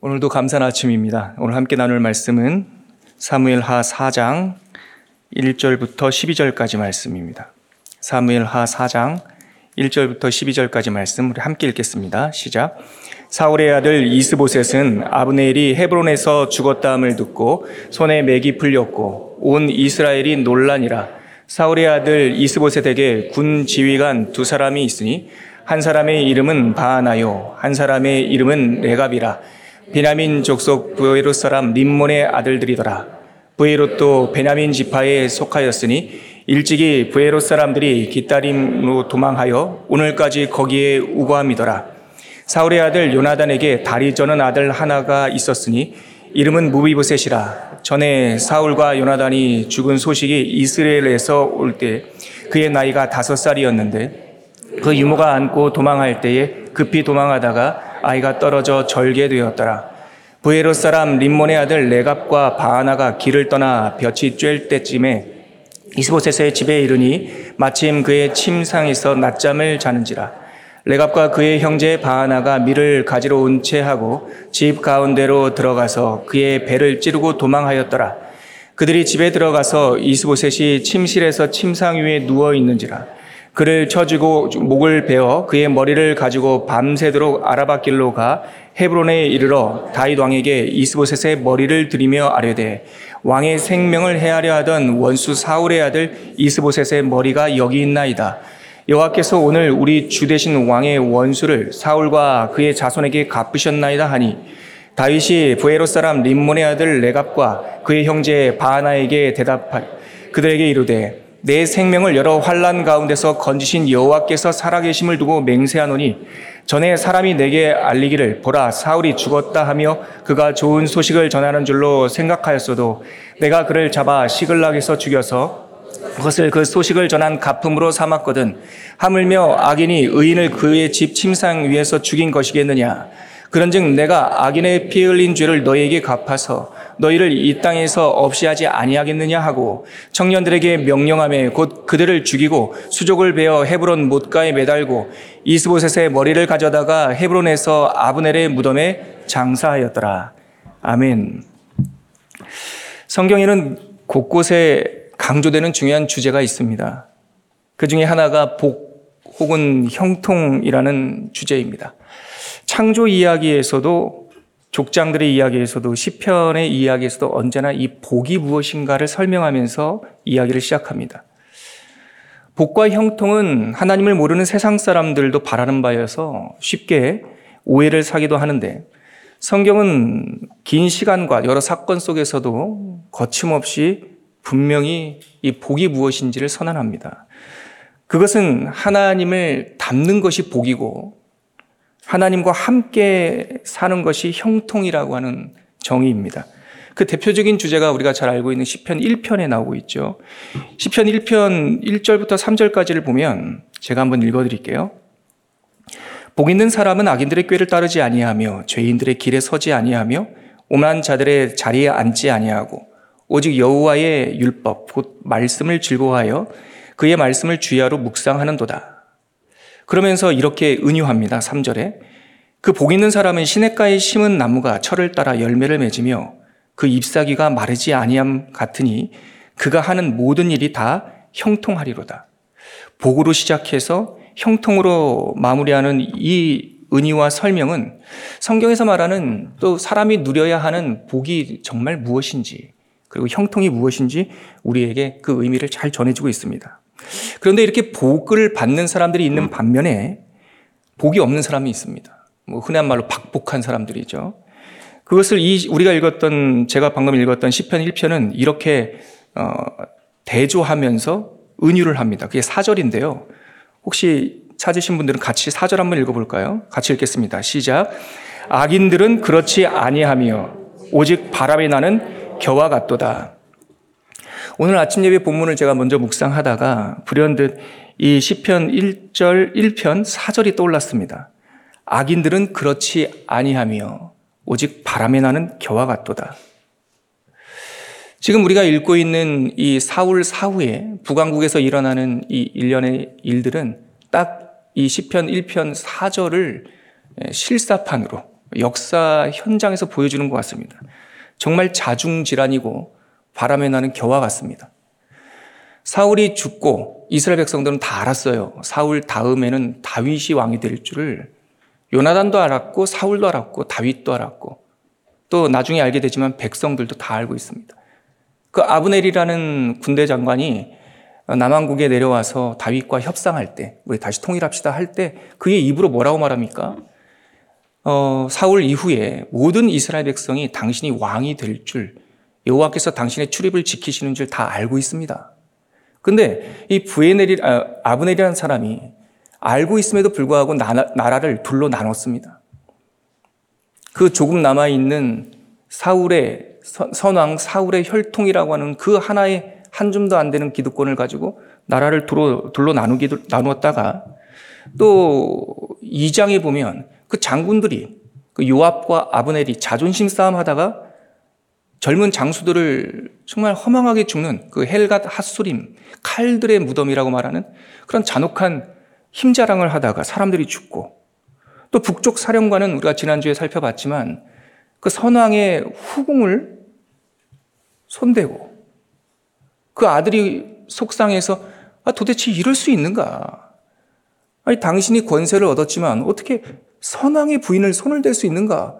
오늘도 감사한 아침입니다. 오늘 함께 나눌 말씀은 사무엘 하 4장 1절부터 12절까지 말씀입니다. 사무엘 하 4장 1절부터 12절까지 말씀 우리 함께 읽겠습니다. 시작. 사울의 아들 이스보셋은 아브네일이 헤브론에서 죽었다함을 듣고 손에 맥이 풀렸고 온 이스라엘이 논란이라 사울의 아들 이스보셋에게 군 지휘관 두 사람이 있으니 한 사람의 이름은 바하나요 한 사람의 이름은 레갑이라 베냐민 족속 부에롯 사람 림몬의 아들들이더라. 부에롯도 베냐민 지파에 속하였으니 일찍이 부에롯 사람들이 기다림으로 도망하여 오늘까지 거기에 우거함이더라. 사울의 아들 요나단에게 다리 저는 아들 하나가 있었으니 이름은 무비보셋이라. 전에 사울과 요나단이 죽은 소식이 이스라엘에서 올 때 그의 나이가 다섯 살이었는데 그 유모가 안고 도망할 때에 급히 도망하다가 아이가 떨어져 절게 되었더라. 부에롯 사람 림몬의 아들 레갑과 바하나가 길을 떠나 볕이 쬐을 때쯤에 이스보셋의 집에 이르니 마침 그의 침상에서 낮잠을 자는지라. 레갑과 그의 형제 바하나가 밀을 가지러 온 채 하고 집 가운데로 들어가서 그의 배를 찌르고 도망하였더라. 그들이 집에 들어가서 이스보셋이 침실에서 침상 위에 누워 있는지라. 그를 쳐주고 목을 베어 그의 머리를 가지고 밤새도록 아라바 길로 가 헤브론에 이르러 다윗 왕에게 이스보셋의 머리를 들이며 아뢰되 왕의 생명을 헤아려 하던 원수 사울의 아들 이스보셋의 머리가 여기 있나이다. 여호와께서 오늘 우리 주 대신 왕의 원수를 사울과 그의 자손에게 갚으셨나이다 하니 다윗이 부에로 사람 림몬의 아들 레갑과 그의 형제 바하나에게 대답하 그들에게 이르되 내 생명을 여러 환란 가운데서 건지신 여호와께서 살아계심을 두고 맹세하노니 전에 사람이 내게 알리기를 보라 사울이 죽었다 하며 그가 좋은 소식을 전하는 줄로 생각하였어도 내가 그를 잡아 시글락에서 죽여서 그것을 그 소식을 전한 가품으로 삼았거든. 하물며 악인이 의인을 그의 집 침상 위에서 죽인 것이겠느냐? 그런즉 내가 악인의 피 흘린 죄를 너에게 갚아서 너희를 이 땅에서 없이 하지 아니하겠느냐 하고 청년들에게 명령함에 곧 그들을 죽이고 수족을 베어 헤브론 못가에 매달고 이스보셋의 머리를 가져다가 헤브론에서 아브넬의 무덤에 장사하였더라. 아멘. 성경에는 곳곳에 강조되는 중요한 주제가 있습니다. 그 중에 하나가 복 혹은 형통이라는 주제입니다. 창조 이야기에서도 족장들의 이야기에서도 시편의 이야기에서도 언제나 이 복이 무엇인가를 설명하면서 이야기를 시작합니다. 복과 형통은 하나님을 모르는 세상 사람들도 바라는 바여서 쉽게 오해를 사기도 하는데 성경은 긴 시간과 여러 사건 속에서도 거침없이 분명히 이 복이 무엇인지를 선언합니다. 그것은 하나님을 닮는 것이 복이고 하나님과 함께 사는 것이 형통이라고 하는 정의입니다. 그 대표적인 주제가 우리가 잘 알고 있는 시편 1편에 나오고 있죠. 시편 1편 1절부터 3절까지를 보면 제가 한번 읽어 드릴게요. 복 있는 사람은 악인들의 꾀를 따르지 아니하며 죄인들의 길에 서지 아니하며 오만 자들의 자리에 앉지 아니하고 오직 여호와의 율법 곧 말씀을 즐거워하여 그의 말씀을 주야로 묵상하는도다. 그러면서 이렇게 은유합니다. 3절에. 그 복 있는 사람은 시냇가에 심은 나무가 철을 따라 열매를 맺으며 그 잎사귀가 마르지 아니함 같으니 그가 하는 모든 일이 다 형통하리로다. 복으로 시작해서 형통으로 마무리하는 이 은희와 설명은 성경에서 말하는 또 사람이 누려야 하는 복이 정말 무엇인지 그리고 형통이 무엇인지 우리에게 그 의미를 잘 전해주고 있습니다. 그런데 이렇게 복을 받는 사람들이 있는 반면에 복이 없는 사람이 있습니다. 뭐 흔한 말로 박복한 사람들이죠. 그것을 이 우리가 읽었던 제가 방금 읽었던 시편 1편은 이렇게 어, 대조하면서 은유를 합니다. 그게 4절인데요. 혹시 찾으신 분들은 같이 4절 한번 읽어볼까요? 같이 읽겠습니다. 시작. 악인들은 그렇지 아니하며 오직 바람이 나는 겨와 같도다. 오늘 아침 예배 본문을 제가 먼저 묵상하다가 불현듯 이 시편 1절 1편 4절이 떠올랐습니다. 악인들은 그렇지 아니하며 오직 바람에 나는 겨와 같도다. 지금 우리가 읽고 있는 이 사울 사후에 북왕국에서 일어나는 이 일련의 일들은 딱 이 시편 1편 4절을 실사판으로 역사 현장에서 보여주는 것 같습니다. 정말 자중질환이고 바람에 나는 겨와 같습니다. 사울이 죽고 이스라엘 백성들은 다 알았어요. 사울 다음에는 다윗이 왕이 될 줄을 요나단도 알았고 사울도 알았고 다윗도 알았고 또 나중에 알게 되지만 백성들도 다 알고 있습니다. 그 아브넬이라는 군대 장관이 남한국에 내려와서 다윗과 협상할 때 우리 다시 통일합시다 할 때 그의 입으로 뭐라고 말합니까? 어, 사울 이후에 모든 이스라엘 백성이 당신이 왕이 될 줄 여호와께서 당신의 출입을 지키시는 줄 다 알고 있습니다. 근데 이 부에넬이 아, 아브넬이라는 사람이 알고 있음에도 불구하고 나라, 를 둘로 나눴습니다. 그 조금 남아 있는 사울의 선왕 사울의 혈통이라고 하는 그 하나의 한 줌도 안 되는 기득권을 가지고 나라를 둘로, 둘로 나누기 나누었다가 또 2장에 보면 그 장군들이 그 요압과 아브넬이 자존심 싸움하다가 젊은 장수들을 정말 허망하게 죽는 그 헬갓 핫수림 칼들의 무덤이라고 말하는 그런 잔혹한 힘자랑을 하다가 사람들이 죽고 또 북쪽 사령관은 우리가 지난주에 살펴봤지만 그 선왕의 후궁을 손대고 그 아들이 속상해서 아, 도대체 이럴 수 있는가? 아니, 당신이 권세를 얻었지만 어떻게 선왕의 부인을 손을 댈 수 있는가?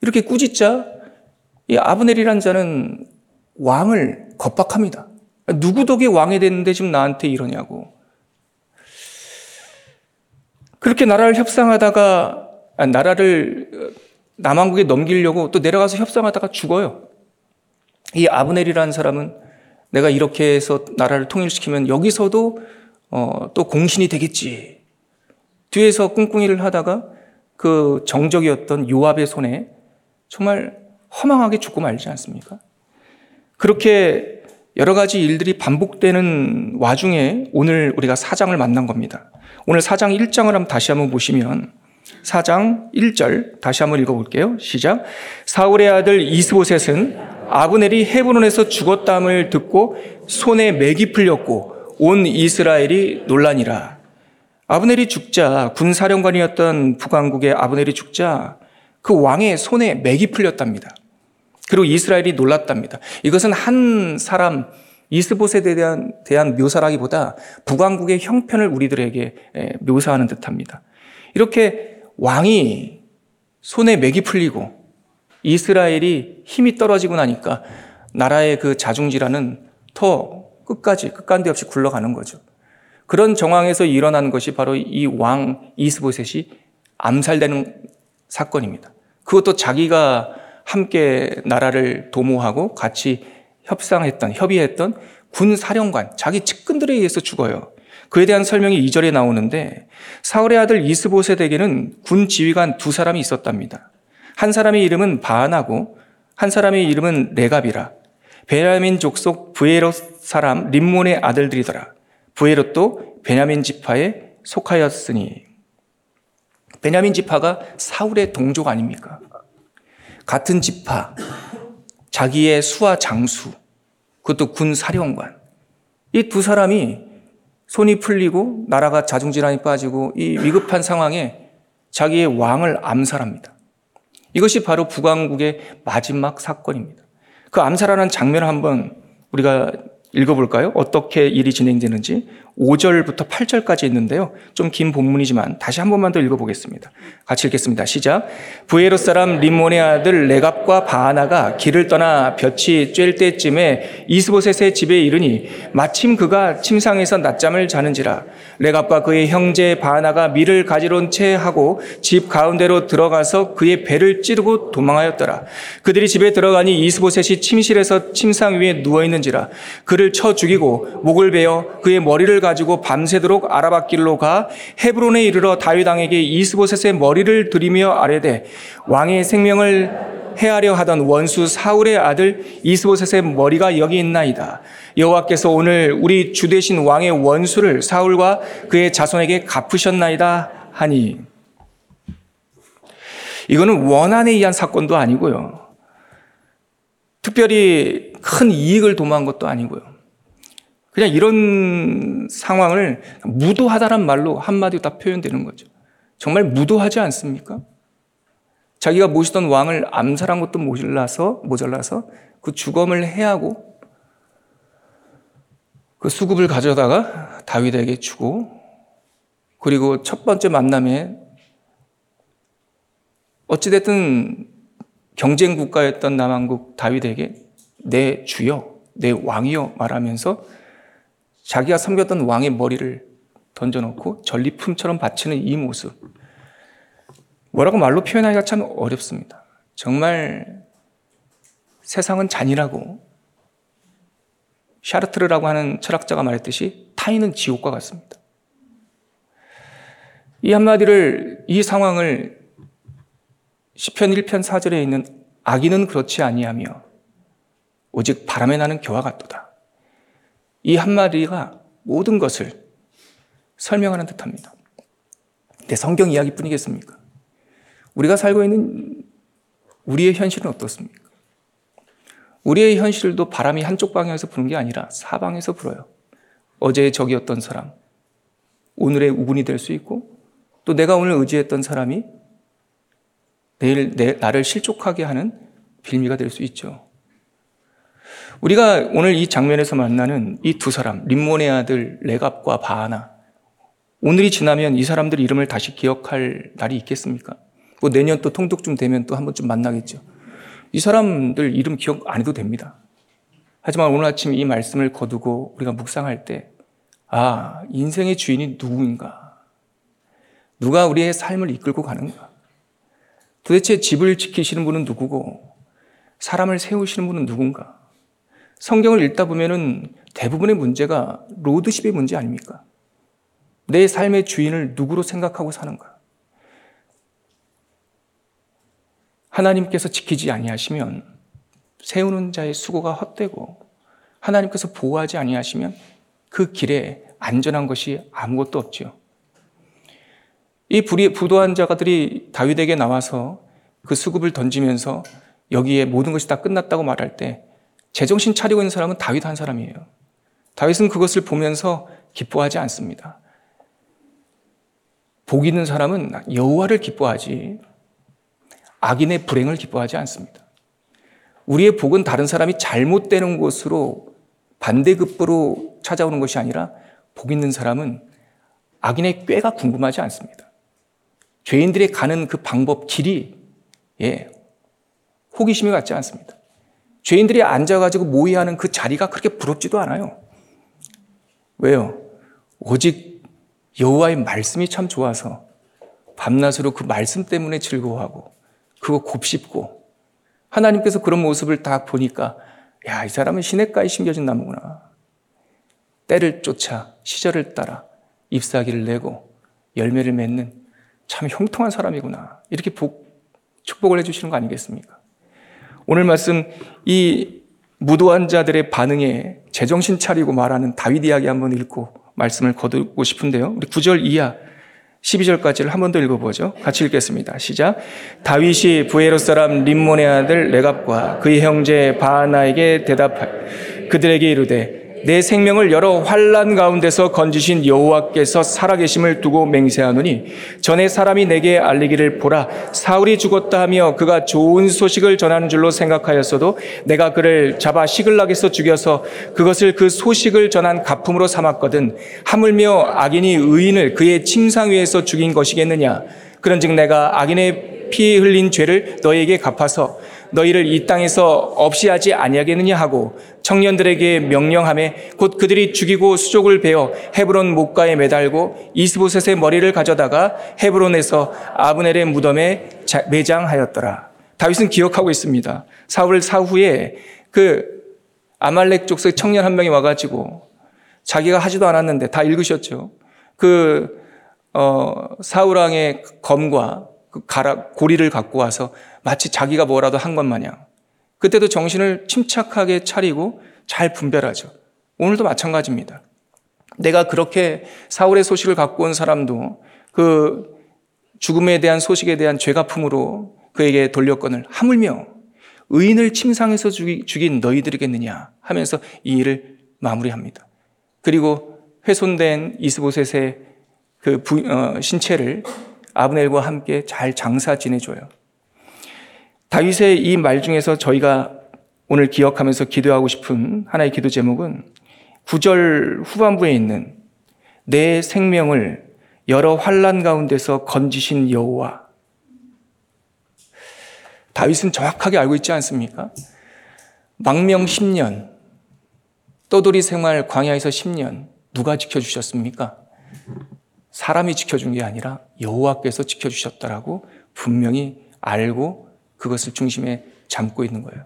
이렇게 꾸짖자 이 아브넬이란 자는 왕을 겁박합니다. 누구 덕에 왕이 됐는데 지금 나한테 이러냐고. 그렇게 나라를 협상하다가 아, 나라를 남한국에 넘기려고 또 내려가서 협상하다가 죽어요. 이 아브넬이라는 사람은 내가 이렇게 해서 나라를 통일시키면 여기서도 어, 또 공신이 되겠지. 뒤에서 꿍꿍이를 하다가 그 정적이었던 요압의 손에 정말 허망하게 죽고 말지 않습니까? 그렇게 여러 가지 일들이 반복되는 와중에 오늘 우리가 사장을 만난 겁니다. 오늘 사장 1장을 한번 다시 한번 보시면 4장 1절 다시 한번 읽어볼게요. 시작. 사울의 아들 이스보셋은 아브넬이 헤브론에서 죽었담을 듣고 손에 맥이 풀렸고 온 이스라엘이 논란이라. 아브넬이 죽자 군사령관이었던 북왕국의 아브넬이 죽자 그 왕의 손에 맥이 풀렸답니다. 그리고 이스라엘이 놀랐답니다. 이것은 한 사람 이스보셋에 대한, 대한 묘사라기보다 북왕국의 형편을 우리들에게 묘사하는 듯합니다. 이렇게 왕이 손에 맥이 풀리고 이스라엘이 힘이 떨어지고 나니까 나라의 그 자중질환은 더 끝까지 끝간데 없이 굴러가는 거죠. 그런 정황에서 일어난 것이 바로 이 왕 이스보셋이 암살되는 사건입니다. 그것도 자기가 함께 나라를 도모하고 같이 협상했던, 협의했던 군 사령관, 자기 측근들에 의해서 죽어요. 그에 대한 설명이 2절에 나오는데 사울의 아들 이스보셋에게는 군 지휘관 두 사람이 있었답니다. 한 사람의 이름은 바안하고 한 사람의 이름은 레갑이라. 베냐민 족속 부에롯 사람 림몬의 아들들이더라. 부에롯도 베냐민 지파에 속하였으니 베냐민 지파가 사울의 동족 아닙니까? 같은 지파, 자기의 수하 장수, 그것도 군 사령관. 이 두 사람이 손이 풀리고 나라가 자중질환이 빠지고 이 위급한 상황에 자기의 왕을 암살합니다. 이것이 바로 북왕국의 마지막 사건입니다. 그 암살하는 장면을 한번 우리가 읽어볼까요? 어떻게 일이 진행되는지 5절부터 8절까지 있는데요. 좀 긴 본문이지만 다시 한 번만 더 읽어보겠습니다. 같이 읽겠습니다. 시작. 부에로 사람 림몬의 아들 레갑과 바하나가 길을 떠나 볕이 쬐을 때쯤에 이스보셋의 집에 이르니 마침 그가 침상에서 낮잠을 자는지라 레갑과 그의 형제 바하나가 밀을 가지런 채 하고 집 가운데로 들어가서 그의 배를 찌르고 도망하였더라. 그들이 집에 들어가니 이스보셋이 침실에서 침상 위에 누워 있는지라 그를 쳐 죽이고 목을 베어 그의 머리를 가지고 밤새도록 아라밭길로 가 헤브론에 이르러 다윗 왕에게 이스보셋의 머리를 들이며 아뢰되 왕의 생명을 해하려 하던 원수 사울의 아들 이스보셋의 머리가 여기 있나이다. 여호와께서 오늘 우리 주 대신 왕의 원수를 사울과 그의 자손에게 갚으셨나이다 하니 이거는 원한에 의한 사건도 아니고요. 특별히 큰 이익을 도모한 것도 아니고요. 그냥 이런 상황을 무도하다란 말로 한마디로 다 표현되는 거죠. 정말 무도하지 않습니까? 자기가 모시던 왕을 암살한 것도 모자라서 모자라서 그 주검을 해하고 그 수급을 가져다가 다윗에게 주고 그리고 첫 번째 만남에 어찌됐든 경쟁 국가였던 남한국 다윗에게 내 주여, 내 왕이여 말하면서 자기가 섬겼던 왕의 머리를 던져놓고 전리품처럼 바치는 이 모습. 뭐라고 말로 표현하기가 참 어렵습니다. 정말 세상은 잔인하고 샤르트르라고 하는 철학자가 말했듯이 타인은 지옥과 같습니다. 이 한마디를 이 상황을 시편 1편 4절에 있는 악인은 그렇지 아니하며 오직 바람에 나는 겨와 같도다. 이 한마디가 모든 것을 설명하는 듯합니다. 내 성경 이야기뿐이겠습니까? 우리가 살고 있는 우리의 현실은 어떻습니까? 우리의 현실도 바람이 한쪽 방향에서 부는 게 아니라 사방에서 불어요. 어제의 적이었던 사람, 오늘의 우군이 될 수 있고, 또 내가 오늘 의지했던 사람이 내일 내, 나를 실족하게 하는 빌미가 될 수 있죠. 우리가 오늘 이 장면에서 만나는 이 두 사람, 림몬의 아들 레갑과 바하나. 오늘이 지나면 이 사람들 이름을 다시 기억할 날이 있겠습니까? 뭐 내년 또 통독쯤 되면 또 한 번쯤 만나겠죠. 이 사람들 이름 기억 안 해도 됩니다. 하지만 오늘 아침 이 말씀을 거두고 우리가 묵상할 때, 아, 인생의 주인이 누구인가? 누가 우리의 삶을 이끌고 가는가? 도대체 집을 지키시는 분은 누구고, 사람을 세우시는 분은 누군가? 성경을 읽다 보면은 대부분의 문제가 로드십의 문제 아닙니까? 내 삶의 주인을 누구로 생각하고 사는가? 하나님께서 지키지 아니하시면 세우는 자의 수고가 헛되고 하나님께서 보호하지 아니하시면 그 길에 안전한 것이 아무것도 없지요. 이 부도한 자가들이 다윗에게 나와서 그 수급을 던지면서 여기에 모든 것이 다 끝났다고 말할 때 제정신 차리고 있는 사람은 다윗 한 사람이에요. 다윗은 그것을 보면서 기뻐하지 않습니다. 복 있는 사람은 여호와를 기뻐하지 악인의 불행을 기뻐하지 않습니다. 우리의 복은 다른 사람이 잘못되는 곳으로 반대급부로 찾아오는 것이 아니라 복 있는 사람은 악인의 꾀가 궁금하지 않습니다. 죄인들이 가는 그 방법, 길이, 예, 호기심이 같지 않습니다. 죄인들이 앉아가지고 모의하는 그 자리가 그렇게 부럽지도 않아요. 왜요? 오직 여호와의 말씀이 참 좋아서 밤낮으로 그 말씀 때문에 즐거워하고 그거 곱씹고 하나님께서 그런 모습을 다 보니까 야, 이 사람은 시냇가에 심겨진 나무구나. 때를 쫓아 시절을 따라 잎사귀를 내고 열매를 맺는 참 형통한 사람이구나. 이렇게 복, 축복을 해주시는 거 아니겠습니까? 오늘 말씀 이 무도한 자들의 반응에 제정신 차리고 말하는 다윗 이야기 한번 읽고 말씀을 거두고 싶은데요. 우리 9절 이하 12절까지를 한 번 더 읽어보죠. 같이 읽겠습니다. 시작. 다윗이 부에로 사람 림몬의 아들 레갑과 그의 형제 바하나에게 대답하 그들에게 이르되 내 생명을 여러 환란 가운데서 건지신 여호와께서 살아계심을 두고 맹세하노니 전에 사람이 내게 알리기를 보라. 사울이 죽었다 하며 그가 좋은 소식을 전하는 줄로 생각하였어도 내가 그를 잡아 시글락에서 죽여서 그것을 그 소식을 전한 가품으로 삼았거든. 하물며 악인이 의인을 그의 침상 위에서 죽인 것이겠느냐? 그런즉 내가 악인의 피 흘린 죄를 너에게 갚아서 너희를 이 땅에서 없이 하지 아니하겠느냐 하고 청년들에게 명령함에 곧 그들이 죽이고 수족을 베어 헤브론 목가에 매달고 이스보셋의 머리를 가져다가 헤브론에서 아브넬의 무덤에 매장하였더라. 다윗은 기억하고 있습니다. 사울 사후에 그 아말렉 족속 청년 한 명이 와가지고 자기가 하지도 않았는데 다 읽으셨죠. 그 어, 사울왕의 검과 그 가라, 고리를 갖고 와서 마치 자기가 뭐라도 한 것 마냥 그때도 정신을 침착하게 차리고 잘 분별하죠. 오늘도 마찬가지입니다. 내가 그렇게 사울의 소식을 갖고 온 사람도 그 죽음에 대한 소식에 대한 죄가품으로 그에게 돌렸건을 하물며 의인을 침상에서 죽인 너희들이겠느냐 하면서 이 일을 마무리합니다. 그리고 훼손된 이스보셋의 그 부, 어, 신체를 아브넬과 함께 잘 장사 지내줘요. 다윗의 이 말 중에서 저희가 오늘 기억하면서 기도하고 싶은 하나의 기도 제목은 9절 후반부에 있는 내 생명을 여러 환란 가운데서 건지신 여호와 다윗은 정확하게 알고 있지 않습니까? 망명 10년, 떠돌이 생활 광야에서 10년 누가 지켜주셨습니까? 사람이 지켜준 게 아니라 여호와께서 지켜주셨다라고 분명히 알고 그것을 중심에 담고 있는 거예요.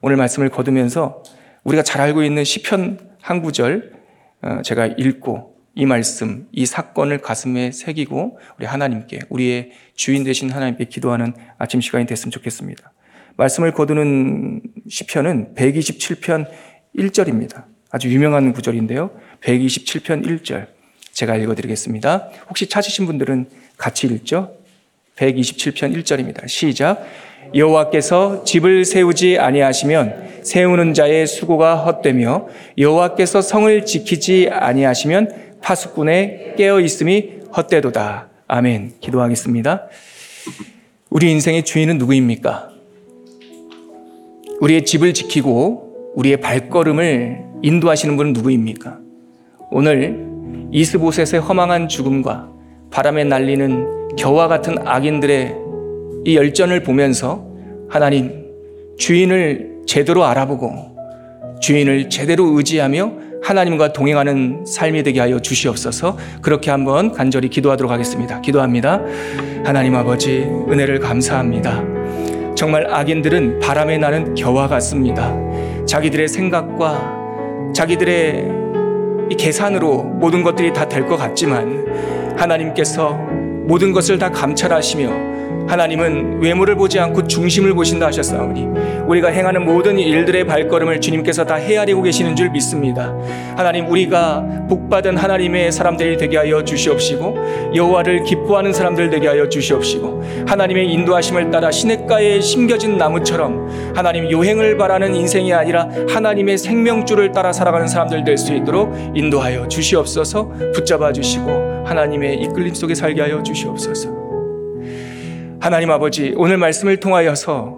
오늘 말씀을 거두면서 우리가 잘 알고 있는 시편 한 구절 어, 제가 읽고 이 말씀, 이 사건을 가슴에 새기고 우리 하나님께 우리의 주인 되신 하나님께 기도하는 아침 시간이 됐으면 좋겠습니다. 말씀을 거두는 시편은 127편 1절입니다. 아주 유명한 구절인데요. 127편 1절. 제가 읽어드리겠습니다. 혹시 찾으신 분들은 같이 읽죠? 127편 1절입니다. 시작. 여호와께서 집을 세우지 아니하시면 세우는 자의 수고가 헛되며 여호와께서 성을 지키지 아니하시면 파수꾼의 깨어 있음이 헛되도다. 아멘. 기도하겠습니다. 우리 인생의 주인은 누구입니까? 우리의 집을 지키고 우리의 발걸음을 인도하시는 분은 누구입니까? 오늘 이스보셋의 허망한 죽음과 바람에 날리는 겨와 같은 악인들의 이 열전을 보면서 하나님 주인을 제대로 알아보고 주인을 제대로 의지하며 하나님과 동행하는 삶이 되게 하여 주시옵소서 그렇게 한번 간절히 기도하도록 하겠습니다. 기도합니다. 하나님 아버지 은혜를 감사합니다. 정말 악인들은 바람에 나는 겨와 같습니다. 자기들의 생각과 자기들의 이 계산으로 모든 것들이 다 될 것 같지만 하나님께서 모든 것을 다 감찰하시며 하나님은 외모를 보지 않고 중심을 보신다 하셨사오니 우리가 행하는 모든 일들의 발걸음을 주님께서 다 헤아리고 계시는 줄 믿습니다. 하나님 우리가 복받은 하나님의 사람들이 되게 하여 주시옵시고 여호와를 기뻐하는 사람들 되게 하여 주시옵시고 하나님의 인도하심을 따라 시냇가에 심겨진 나무처럼 하나님 요행을 바라는 인생이 아니라 하나님의 생명줄을 따라 살아가는 사람들 될 수 있도록 인도하여 주시옵소서 붙잡아 주시고 하나님의 이끌림 속에 살게 하여 주시옵소서. 하나님 아버지, 오늘 말씀을 통하여서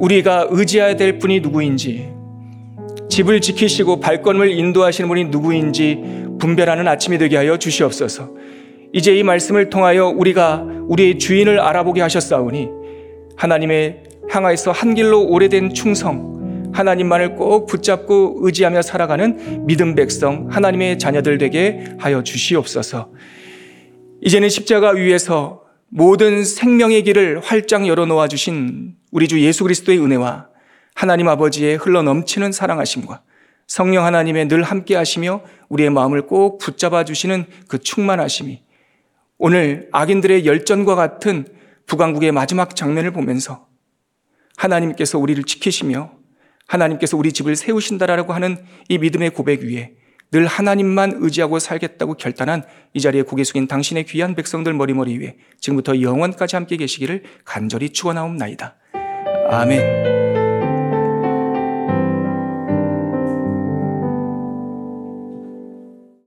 우리가 의지해야 될 분이 누구인지, 집을 지키시고 발걸음을 인도하시는 분이 누구인지 분별하는 아침이 되게 하여 주시옵소서. 이제 이 말씀을 통하여 우리가 우리의 주인을 알아보게 하셨사오니 하나님의 향하여서 한 길로 오래된 충성, 하나님만을 꼭 붙잡고 의지하며 살아가는 믿음 백성, 하나님의 자녀들 되게 하여 주시옵소서. 이제는 십자가 위에서 모든 생명의 길을 활짝 열어놓아 주신 우리 주 예수 그리스도의 은혜와 하나님 아버지의 흘러 넘치는 사랑하심과 성령 하나님의 늘 함께 하시며 우리의 마음을 꼭 붙잡아 주시는 그 충만하심이 오늘 악인들의 열전과 같은 북왕국의 마지막 장면을 보면서 하나님께서 우리를 지키시며 하나님께서 우리 집을 세우신다라고 하는 이 믿음의 고백 위에 늘 하나님만 의지하고 살겠다고 결단한 이 자리에 고개 숙인 당신의 귀한 백성들 머리머리 위에 지금부터 영원까지 함께 계시기를 간절히 축원하옵나이다. 아멘.